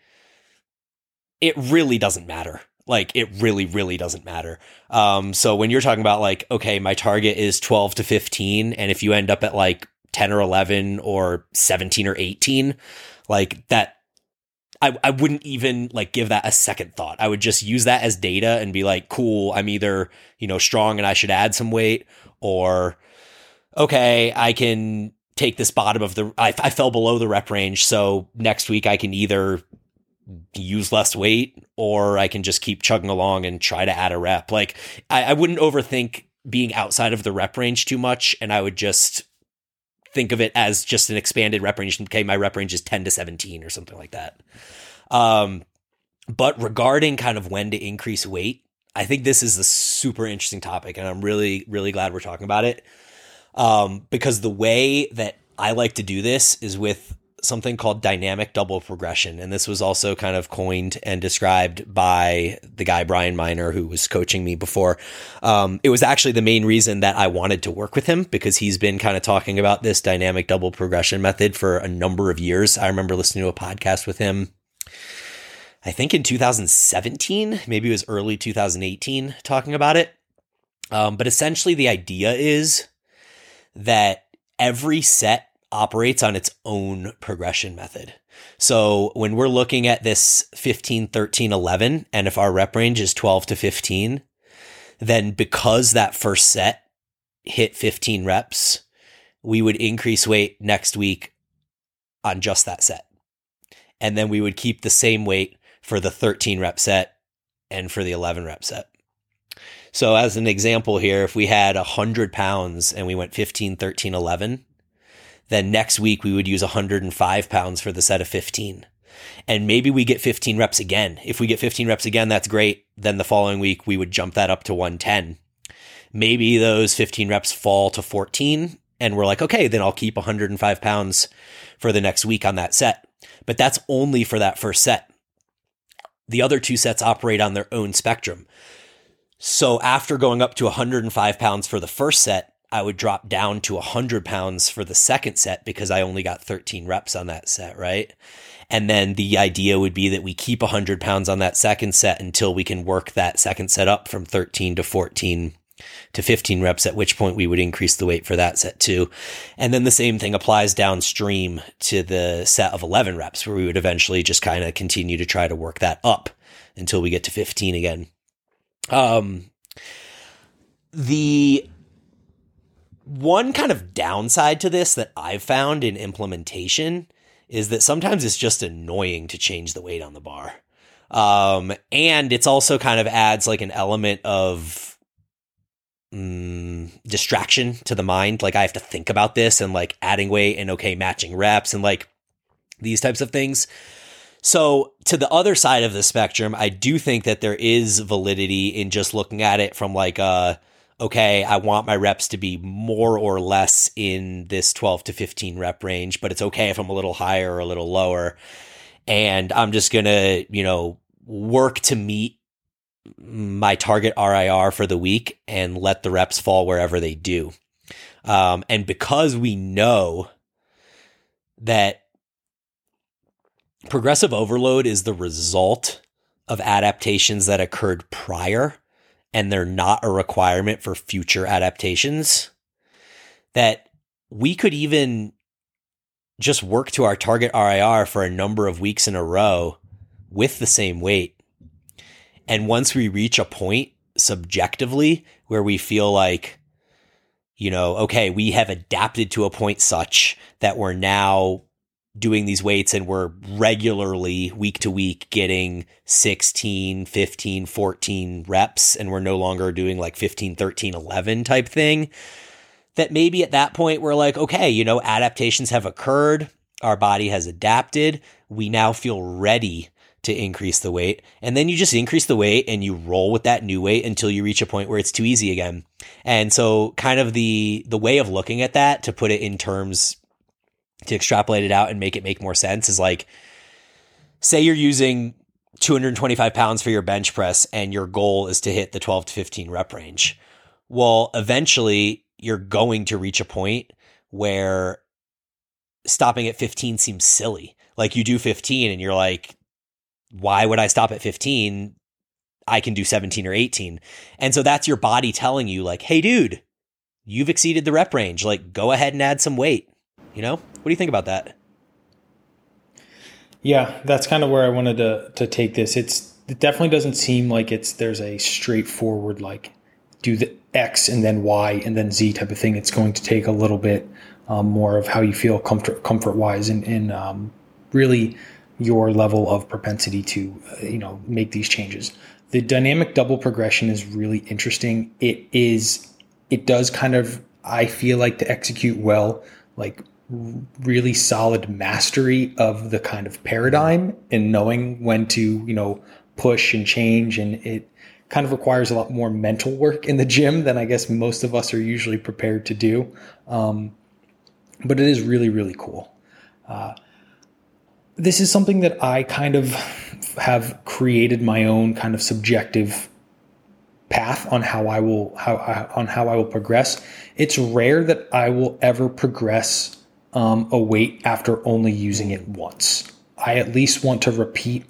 it really doesn't matter. Like it really, really doesn't matter. Um, so when you're talking about like, okay, my target is 12 to 15, and if you end up at like 10 or 11 or 17 or 18, like that, I, I wouldn't even like give that a second thought. I would just use that as data and be like, cool, I'm either, you know, strong and I should add some weight or, okay, I can take this bottom of the, I, I fell below the rep range. So next week I can either use less weight or I can just keep chugging along and try to add a rep. Like I, I wouldn't overthink being outside of the rep range too much. And I would just think of it as just an expanded rep range. Okay, my rep range is 10 to 17 or something like that. Um, but regarding kind of when to increase weight, I think this is a super interesting topic, and I'm really, really glad we're talking about it. Um, because the way that I like to do this is with something called dynamic double progression. And this was also kind of coined and described by the guy, Brian Minor, who was coaching me before. Um, it was actually the main reason that I wanted to work with him because he's been kind of talking about this dynamic double progression method for a number of years. I remember listening to a podcast with him. I think in 2017, maybe it was early 2018, talking about it. Um, but essentially, the idea is that every set operates on its own progression method. So when we're looking at this 15, 13, 11, and if our rep range is 12 to 15, then because that first set hit 15 reps, we would increase weight next week on just that set. And then we would keep the same weight for the 13 rep set and for the 11 rep set. So as an example here, if we had 100 pounds and we went 15, 13, 11, then next week we would use 105 pounds for the set of 15. And maybe we get 15 reps again. If we get 15 reps again, that's great. Then the following week we would jump that up to 110. Maybe those 15 reps fall to 14 and we're like, okay, then I'll keep 105 pounds for the next week on that set. But that's only for that first set. The other two sets operate on their own spectrum. So after going up to 105 pounds for the first set, I would drop down to 100 pounds for the second set because I only got 13 reps on that set, right? And then the idea would be that we keep 100 pounds on that second set until we can work that second set up from 13 to 14 to 15 reps, at which point we would increase the weight for that set too. And then the same thing applies downstream to the set of 11 reps, where we would eventually just kind of continue to try to work that up until we get to 15 again. Um, the one kind of downside to this that I've found in implementation is that sometimes it's just annoying to change the weight on the bar. Um, and it's also kind of adds like an element of mm, distraction to the mind. Like I have to think about this and like adding weight and okay, matching reps and like these types of things. So, to the other side of the spectrum, I do think that there is validity in just looking at it from like a okay, I want my reps to be more or less in this 12 to 15 rep range, but it's okay if I'm a little higher or a little lower. And I'm just going to, you know, work to meet my target RIR for the week and let the reps fall wherever they do. Um, and because we know that progressive overload is the result of adaptations that occurred prior and they're not a requirement for future adaptations, that we could even just work to our target RIR for a number of weeks in a row with the same weight. And once we reach a point subjectively where we feel like, you know, okay, we have adapted to a point such that we're now doing these weights and we're regularly week to week getting 16, 15, 14 reps and we're no longer doing like 15, 13, 11 type thing. That maybe at that point we're like, okay, you know, adaptations have occurred. Our body has adapted. We now feel ready to increase the weight. And then you just increase the weight and you roll with that new weight until you reach a point where it's too easy again. And so kind of the the way of looking at that to put it in terms to extrapolate it out and make it make more sense is like say you're using 225 pounds for your bench press and your goal is to hit the 12 to 15 rep range. Well, eventually you're going to reach a point where stopping at 15 seems silly. Like you do 15 and you're like, why would I stop at 15? I can do 17 or 18. And so that's your body telling you, like, hey, dude, you've exceeded the rep range. Like, go ahead and add some weight. You know? What do you think about that? Yeah, that's kind of where I wanted to to take this. It's it definitely doesn't seem like it's there's a straightforward like do the X and then Y and then Z type of thing. It's going to take a little bit um, more of how you feel comfort comfort wise and, and um, really your level of propensity to uh, you know make these changes. The dynamic double progression is really interesting. It is it does kind of I feel like to execute well like really solid mastery of the kind of paradigm and knowing when to you know push and change. And it kind of requires a lot more mental work in the gym than i guess most of us are usually prepared to do. Um, but it is really really cool. Uh, this is something that i kind of have created my own kind of subjective path on how i will how on how i will progress. It's rare that i will ever progress um, a weight after only using it once. I at least want to repeat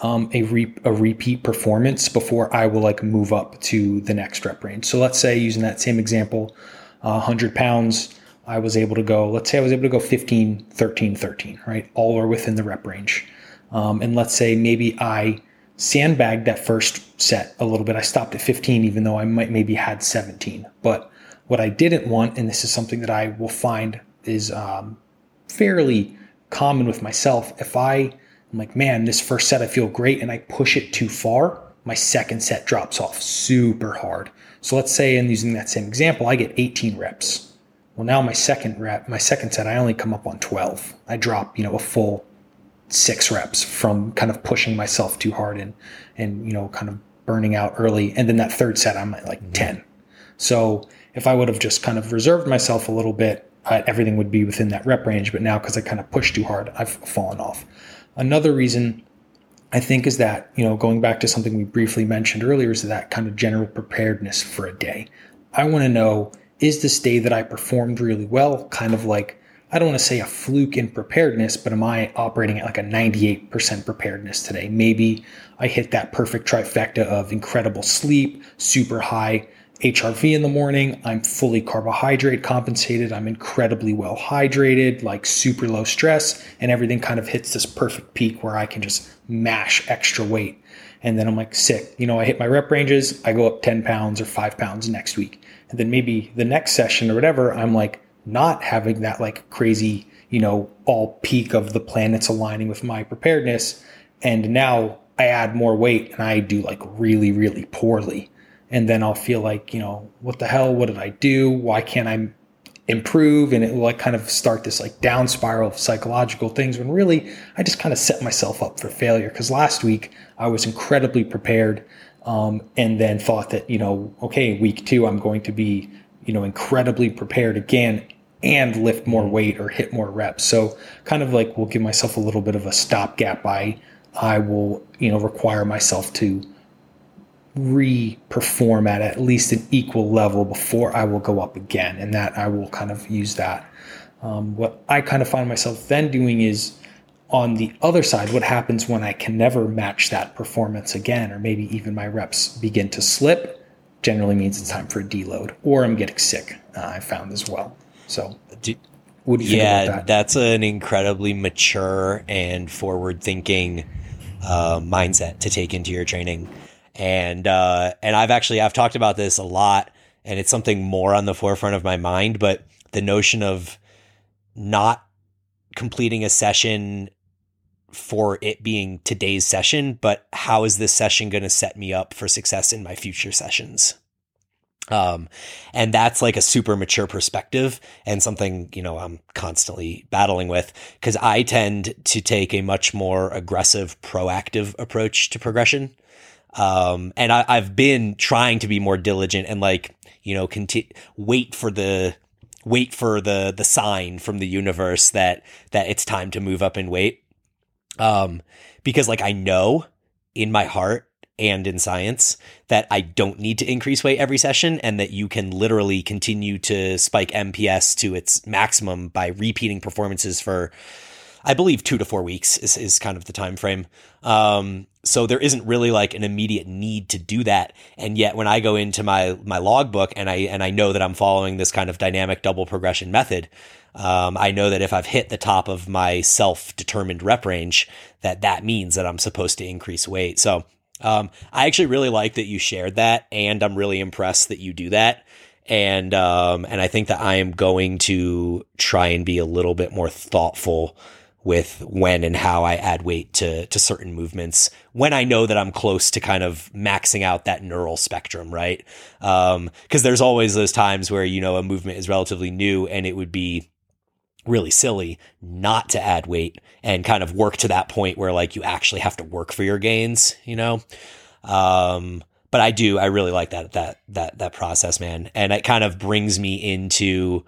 um, a, re- a repeat performance before I will like move up to the next rep range. So let's say using that same example, uh, 100 pounds, I was able to go, let's say I was able to go 15, 13, 13, right? All are within the rep range. Um, and let's say maybe I sandbagged that first set a little bit. I stopped at 15, even though I might maybe had 17. But what I didn't want, and this is something that I will find is um, fairly common with myself. If I am like, man, this first set I feel great, and I push it too far, my second set drops off super hard. So let's say, in using that same example, I get 18 reps. Well, now my second rep, my second set, I only come up on 12. I drop, you know, a full six reps from kind of pushing myself too hard and and you know kind of burning out early. And then that third set, I'm at like mm-hmm. 10. So if I would have just kind of reserved myself a little bit uh, everything would be within that rep range. But now, because I kind of pushed too hard, I've fallen off. Another reason I think is that, you know, going back to something we briefly mentioned earlier, is that kind of general preparedness for a day. I want to know is this day that I performed really well kind of like, I don't want to say a fluke in preparedness, but am I operating at like a 98% preparedness today? Maybe I hit that perfect trifecta of incredible sleep, super high HRV in the morning. I'm fully carbohydrate compensated. I'm incredibly well hydrated, like super low stress, and everything kind of hits this perfect peak where I can just mash extra weight. And then I'm like, sick. You know, I hit my rep ranges, I go up 10 pounds or five pounds next week. And then maybe the next session or whatever, I'm like not having that like crazy, you know, all peak of the planets aligning with my preparedness. And now I add more weight and I do like really, really poorly and then I'll feel like, you know, what the hell? What did I do? Why can't I improve? And it will like kind of start this like down spiral of psychological things when really I just kind of set myself up for failure. Because last week I was incredibly prepared um, and then thought that, you know, okay, week two, I'm going to be, you know, incredibly prepared again and lift more weight or hit more reps. So kind of like we'll give myself a little bit of a stopgap. I, I will, you know, require myself to re-perform at at least an equal level before I will go up again, and that I will kind of use that. Um, what I kind of find myself then doing is on the other side, what happens when I can never match that performance again, or maybe even my reps begin to slip, generally means it's time for a deload, or I'm getting sick. Uh, I found as well. So, do, what do you yeah, that? that's an incredibly mature and forward-thinking uh, mindset to take into your training and uh, and I've actually I've talked about this a lot and it's something more on the forefront of my mind. But the notion of not completing a session for it being today's session, but how is this session going to set me up for success in my future sessions? Um, and that's like a super mature perspective and something, you know, I'm constantly battling with because I tend to take a much more aggressive, proactive approach to progression. Um, and I, have been trying to be more diligent and like, you know, conti- wait for the, wait for the, the sign from the universe that, that it's time to move up in weight. Um, because like I know in my heart and in science that I don't need to increase weight every session and that you can literally continue to spike MPS to its maximum by repeating performances for I believe two to four weeks is, is kind of the time frame. Um, so there isn't really like an immediate need to do that. And yet when I go into my my logbook and I and I know that I'm following this kind of dynamic double progression method, um, I know that if I've hit the top of my self determined rep range, that that means that I'm supposed to increase weight. So um, I actually really like that you shared that, and I'm really impressed that you do that. And um, and I think that I am going to try and be a little bit more thoughtful with when and how I add weight to to certain movements when I know that I'm close to kind of maxing out that neural spectrum, right? Because um, there's always those times where you know a movement is relatively new and it would be really silly not to add weight and kind of work to that point where like you actually have to work for your gains, you know? Um, but I do, I really like that, that, that, that process, man. And it kind of brings me into,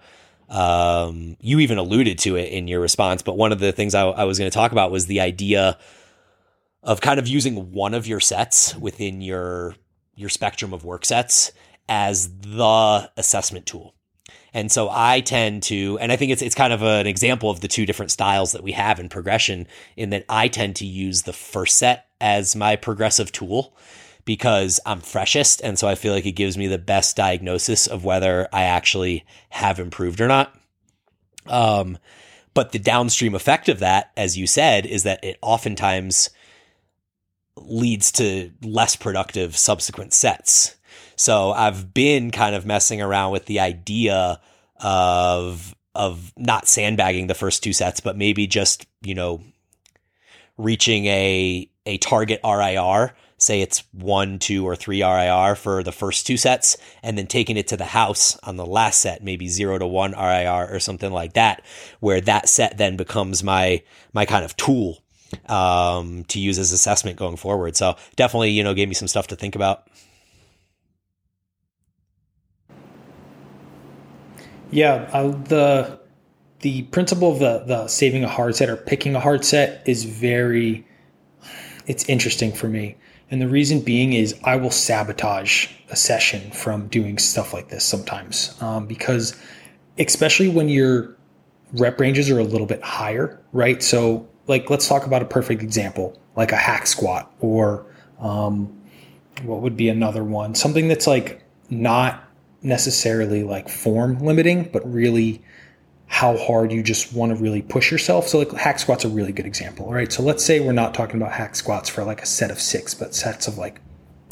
um, you even alluded to it in your response, but one of the things I, I was going to talk about was the idea of kind of using one of your sets within your, your spectrum of work sets as the assessment tool. And so I tend to, and I think it's it's kind of an example of the two different styles that we have in progression, in that I tend to use the first set as my progressive tool because I'm freshest. And so I feel like it gives me the best diagnosis of whether I actually have improved or not. Um, but the downstream effect of that, as you said, is that it oftentimes leads to less productive subsequent sets. So I've been kind of messing around with the idea of of not sandbagging the first two sets, but maybe just, you know, reaching a a target RIR, say it's one, two, or three RIR for the first two sets, and then taking it to the house on the last set, maybe zero to one RIR or something like that, where that set then becomes my my kind of tool um, to use as assessment going forward. So definitely, you know, gave me some stuff to think about. Yeah, uh, the the principle of the the saving a hard set or picking a hard set is very it's interesting for me. And the reason being is I will sabotage a session from doing stuff like this sometimes um, because, especially when your rep ranges are a little bit higher, right? So, like, let's talk about a perfect example, like a hack squat or um, what would be another one? Something that's like not necessarily like form limiting, but really how hard you just want to really push yourself. So like hack squats are a really good example, right? So let's say we're not talking about hack squats for like a set of six, but sets of like,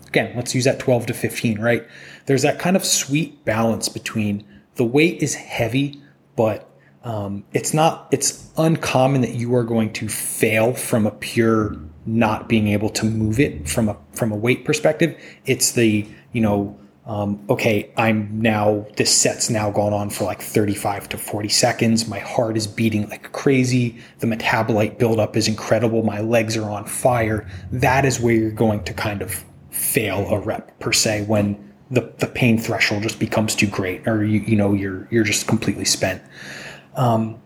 again, let's use that 12 to 15, right? There's that kind of sweet balance between the weight is heavy, but um, it's not, it's uncommon that you are going to fail from a pure not being able to move it from a, from a weight perspective. It's the, you know, um, okay, I'm now, this set's now gone on for like 35 to 40 seconds. My heart is beating like crazy. The metabolite buildup is incredible. My legs are on fire. That is where you're going to kind of fail a rep per se when the, the pain threshold just becomes too great or you, you know, you're, you're just completely spent. Um,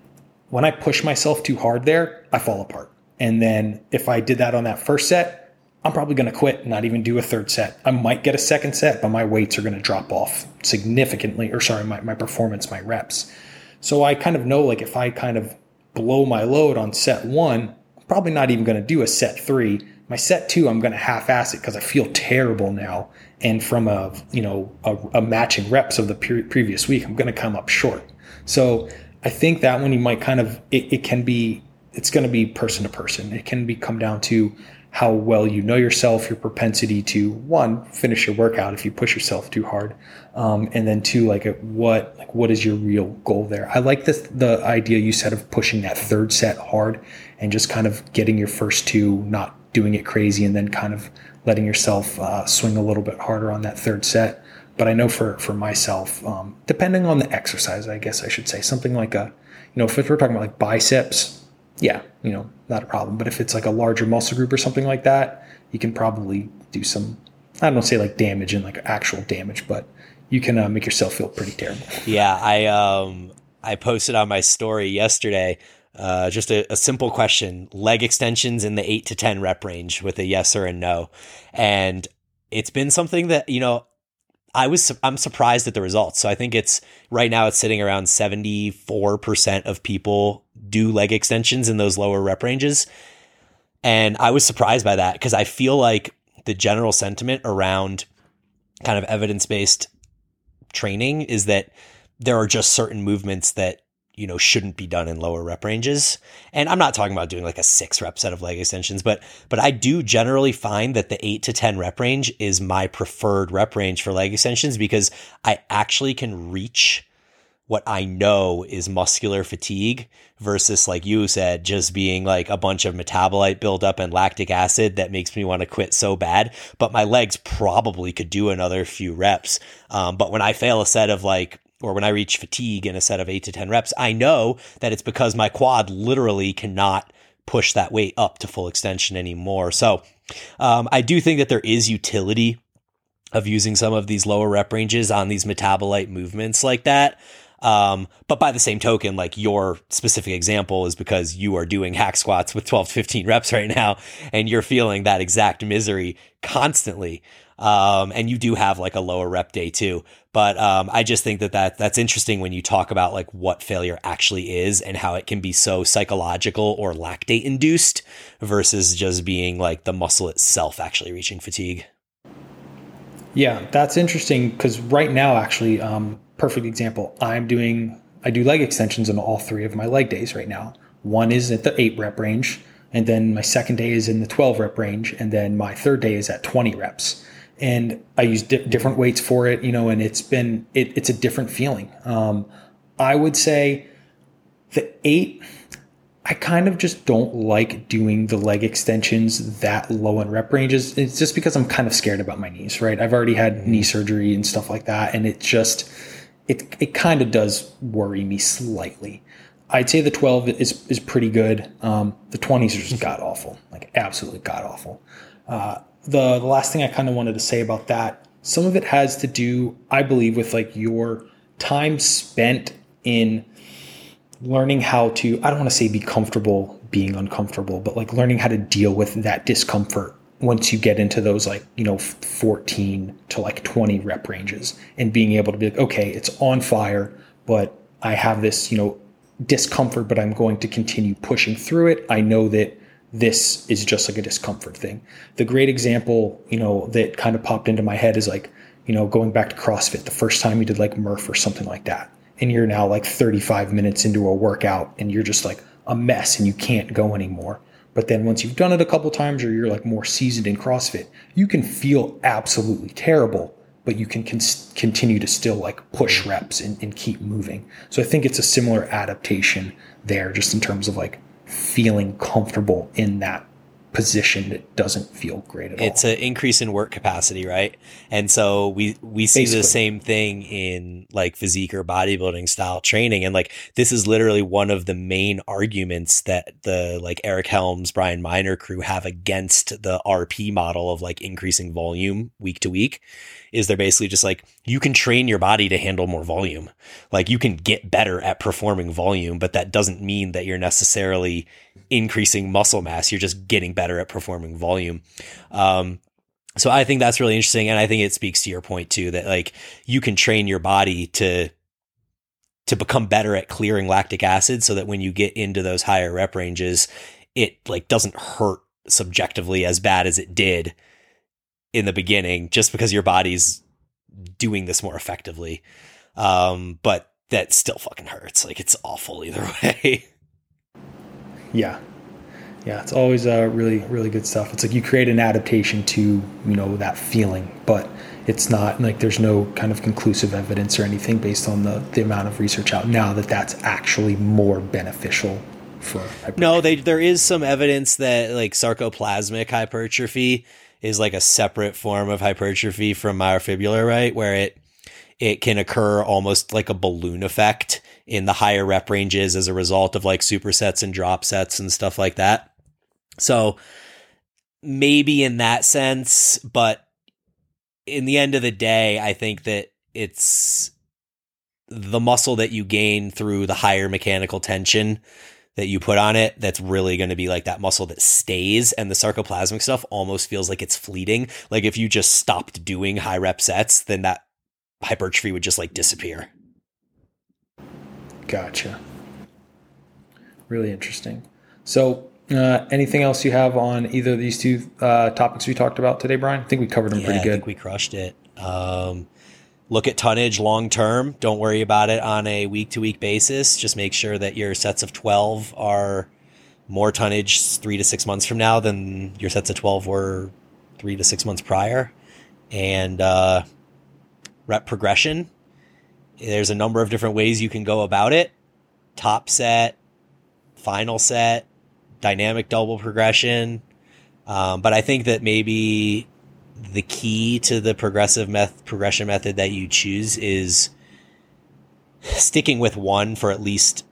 when I push myself too hard there, I fall apart. And then if I did that on that first set, I'm probably going to quit not even do a third set. I might get a second set, but my weights are going to drop off significantly, or sorry, my, my performance, my reps. So I kind of know like if I kind of blow my load on set one, I'm probably not even going to do a set three. My set two, I'm going to half ass it because I feel terrible now. And from a, you know, a, a matching reps of the pre- previous week, I'm going to come up short. So I think that one you might kind of, it, it can be it's going to be person to person. It can be come down to how well you know yourself, your propensity to one finish your workout if you push yourself too hard, um, and then two like what like what is your real goal there. I like this the idea you said of pushing that third set hard and just kind of getting your first two, not doing it crazy, and then kind of letting yourself uh, swing a little bit harder on that third set. But I know for for myself, um, depending on the exercise, I guess I should say something like a, you know, if we're talking about like biceps, yeah, you know, not a problem. But if it's like a larger muscle group or something like that, you can probably do some, I don't say like damage and like actual damage, but you can uh, make yourself feel pretty terrible. Yeah, I um I posted on my story yesterday uh, just a, a, simple question: leg extensions in the eight to ten rep range with a yes or a no, and it's been something that you know I was I'm surprised at the results. So I think it's right now it's sitting around 74% of people do leg extensions in those lower rep ranges. And I was surprised by that because I feel like the general sentiment around kind of evidence-based training is that there are just certain movements that you know shouldn't be done in lower rep ranges. And i'm not talking about doing like a six rep set of leg extensions but but i do generally find that the 8 to 10 rep range is my preferred rep range for leg extensions because i actually can reach what i know is muscular fatigue versus like you said just being like a bunch of metabolite buildup and lactic acid that makes me want to quit so bad. But my legs probably could do another few reps. Um, but when i fail a set of like or when I reach fatigue in a set of eight to 10 reps, I know that it's because my quad literally cannot push that weight up to full extension anymore. So um, I do think that there is utility of using some of these lower rep ranges on these metabolite movements like that. Um, but by the same token, like your specific example is because you are doing hack squats with 12 to 15 reps right now and you're feeling that exact misery constantly. Um, and you do have like a lower rep day too. But um, I just think that, that that's interesting when you talk about like what failure actually is and how it can be so psychological or lactate induced versus just being like the muscle itself actually reaching fatigue. Yeah, that's interesting because right now, actually, um, perfect example. I'm doing I do leg extensions on all three of my leg days right now. One is at the eight rep range, and then my second day is in the 12 rep range, and then my third day is at 20 reps and I use di- different weights for it, you know, and it's been it, it's a different feeling. Um, I would say the eight. I kind of just don't like doing the leg extensions that low in rep ranges. It's just because I'm kind of scared about my knees, right? I've already had knee surgery and stuff like that, and it just it it kind of does worry me slightly. I'd say the 12 is is pretty good. Um, the 20s are just god awful, like absolutely god awful. Uh, the, last thing I kind of wanted to say about that, some of it has to do, I believe, with like your time spent in learning how to, I don't want to say be comfortable being uncomfortable, but like learning how to deal with that discomfort once you get into those like, you know, 14 to like 20 rep ranges and being able to be like, okay, it's on fire, but I have this, you know, discomfort, but I'm going to continue pushing through it. I know that this is just like a discomfort thing. The great example, you know, that kind of popped into my head is like, you know, going back to CrossFit, the first time you did like Murph or something like that, and you're now like 35 minutes into a workout and you're just like a mess and you can't go anymore. But then once you've done it a couple times or you're like more seasoned in CrossFit, you can feel absolutely terrible, but you can con- continue to still like push reps and, and keep moving. So I think it's a similar adaptation there, just in terms of like feeling comfortable in that position that doesn't feel great at all. It's an increase in work capacity, right? And so we we see Basically. the same thing in like physique or bodybuilding style training and like this is literally one of the main arguments that the like Eric Helms, Brian Minor crew have against the RP model of like increasing volume week to week is they're basically just like you can train your body to handle more volume. Like you can get better at performing volume, but that doesn't mean that you're necessarily increasing muscle mass. You're just getting better at performing volume. Um, so I think that's really interesting, and I think it speaks to your point too that like you can train your body to to become better at clearing lactic acid, so that when you get into those higher rep ranges, it like doesn't hurt subjectively as bad as it did in the beginning just because your body's doing this more effectively. Um, but that still fucking hurts. Like it's awful either way. Yeah. Yeah, it's always uh, really, really good stuff. It's like you create an adaptation to, you know, that feeling, but it's not like there's no kind of conclusive evidence or anything based on the, the amount of research out now that that's actually more beneficial for hypertrophy. No, they, there is some evidence that like sarcoplasmic hypertrophy is like a separate form of hypertrophy from myofibrillar, right? Where it it can occur almost like a balloon effect in the higher rep ranges as a result of like supersets and drop sets and stuff like that. So maybe in that sense, but in the end of the day, I think that it's the muscle that you gain through the higher mechanical tension that you put on it that's really going to be like that muscle that stays and the sarcoplasmic stuff almost feels like it's fleeting like if you just stopped doing high rep sets then that hypertrophy would just like disappear gotcha really interesting so uh, anything else you have on either of these two uh, topics we talked about today brian i think we covered them yeah, pretty good I think we crushed it um, look at tonnage long term. Don't worry about it on a week to week basis. Just make sure that your sets of 12 are more tonnage three to six months from now than your sets of 12 were three to six months prior. And uh, rep progression. There's a number of different ways you can go about it top set, final set, dynamic double progression. Um, but I think that maybe the key to the progressive meth- progression method that you choose is sticking with one for at least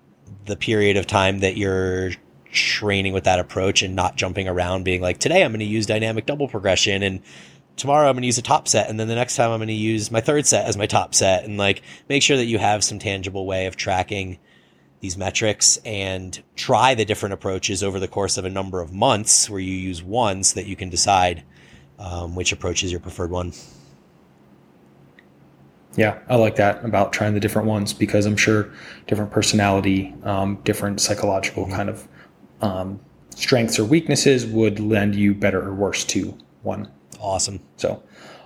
the period of time that you're training with that approach and not jumping around being like today I'm going to use dynamic double progression and tomorrow I'm going to use a top set and then the next time I'm going to use my third set as my top set and like make sure that you have some tangible way of tracking these metrics and try the different approaches over the course of a number of months where you use one so that you can decide um, which approach is your preferred one. Yeah, I like that about trying the different ones because I'm sure different personality, um, different psychological mm-hmm. kind of um, strengths or weaknesses would lend you better or worse to one. Awesome. So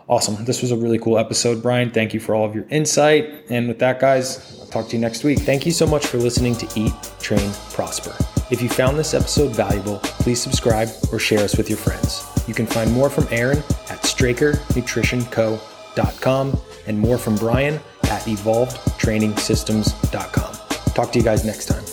awesome. This was a really cool episode, Brian. Thank you for all of your insight. And with that, guys, I'll talk to you next week. Thank you so much for listening to Eat, Train, Prosper. If you found this episode valuable, please subscribe or share us with your friends. You can find more from Aaron at strakernutritionco.com and more from Brian at evolvedtrainingsystems.com. Talk to you guys next time.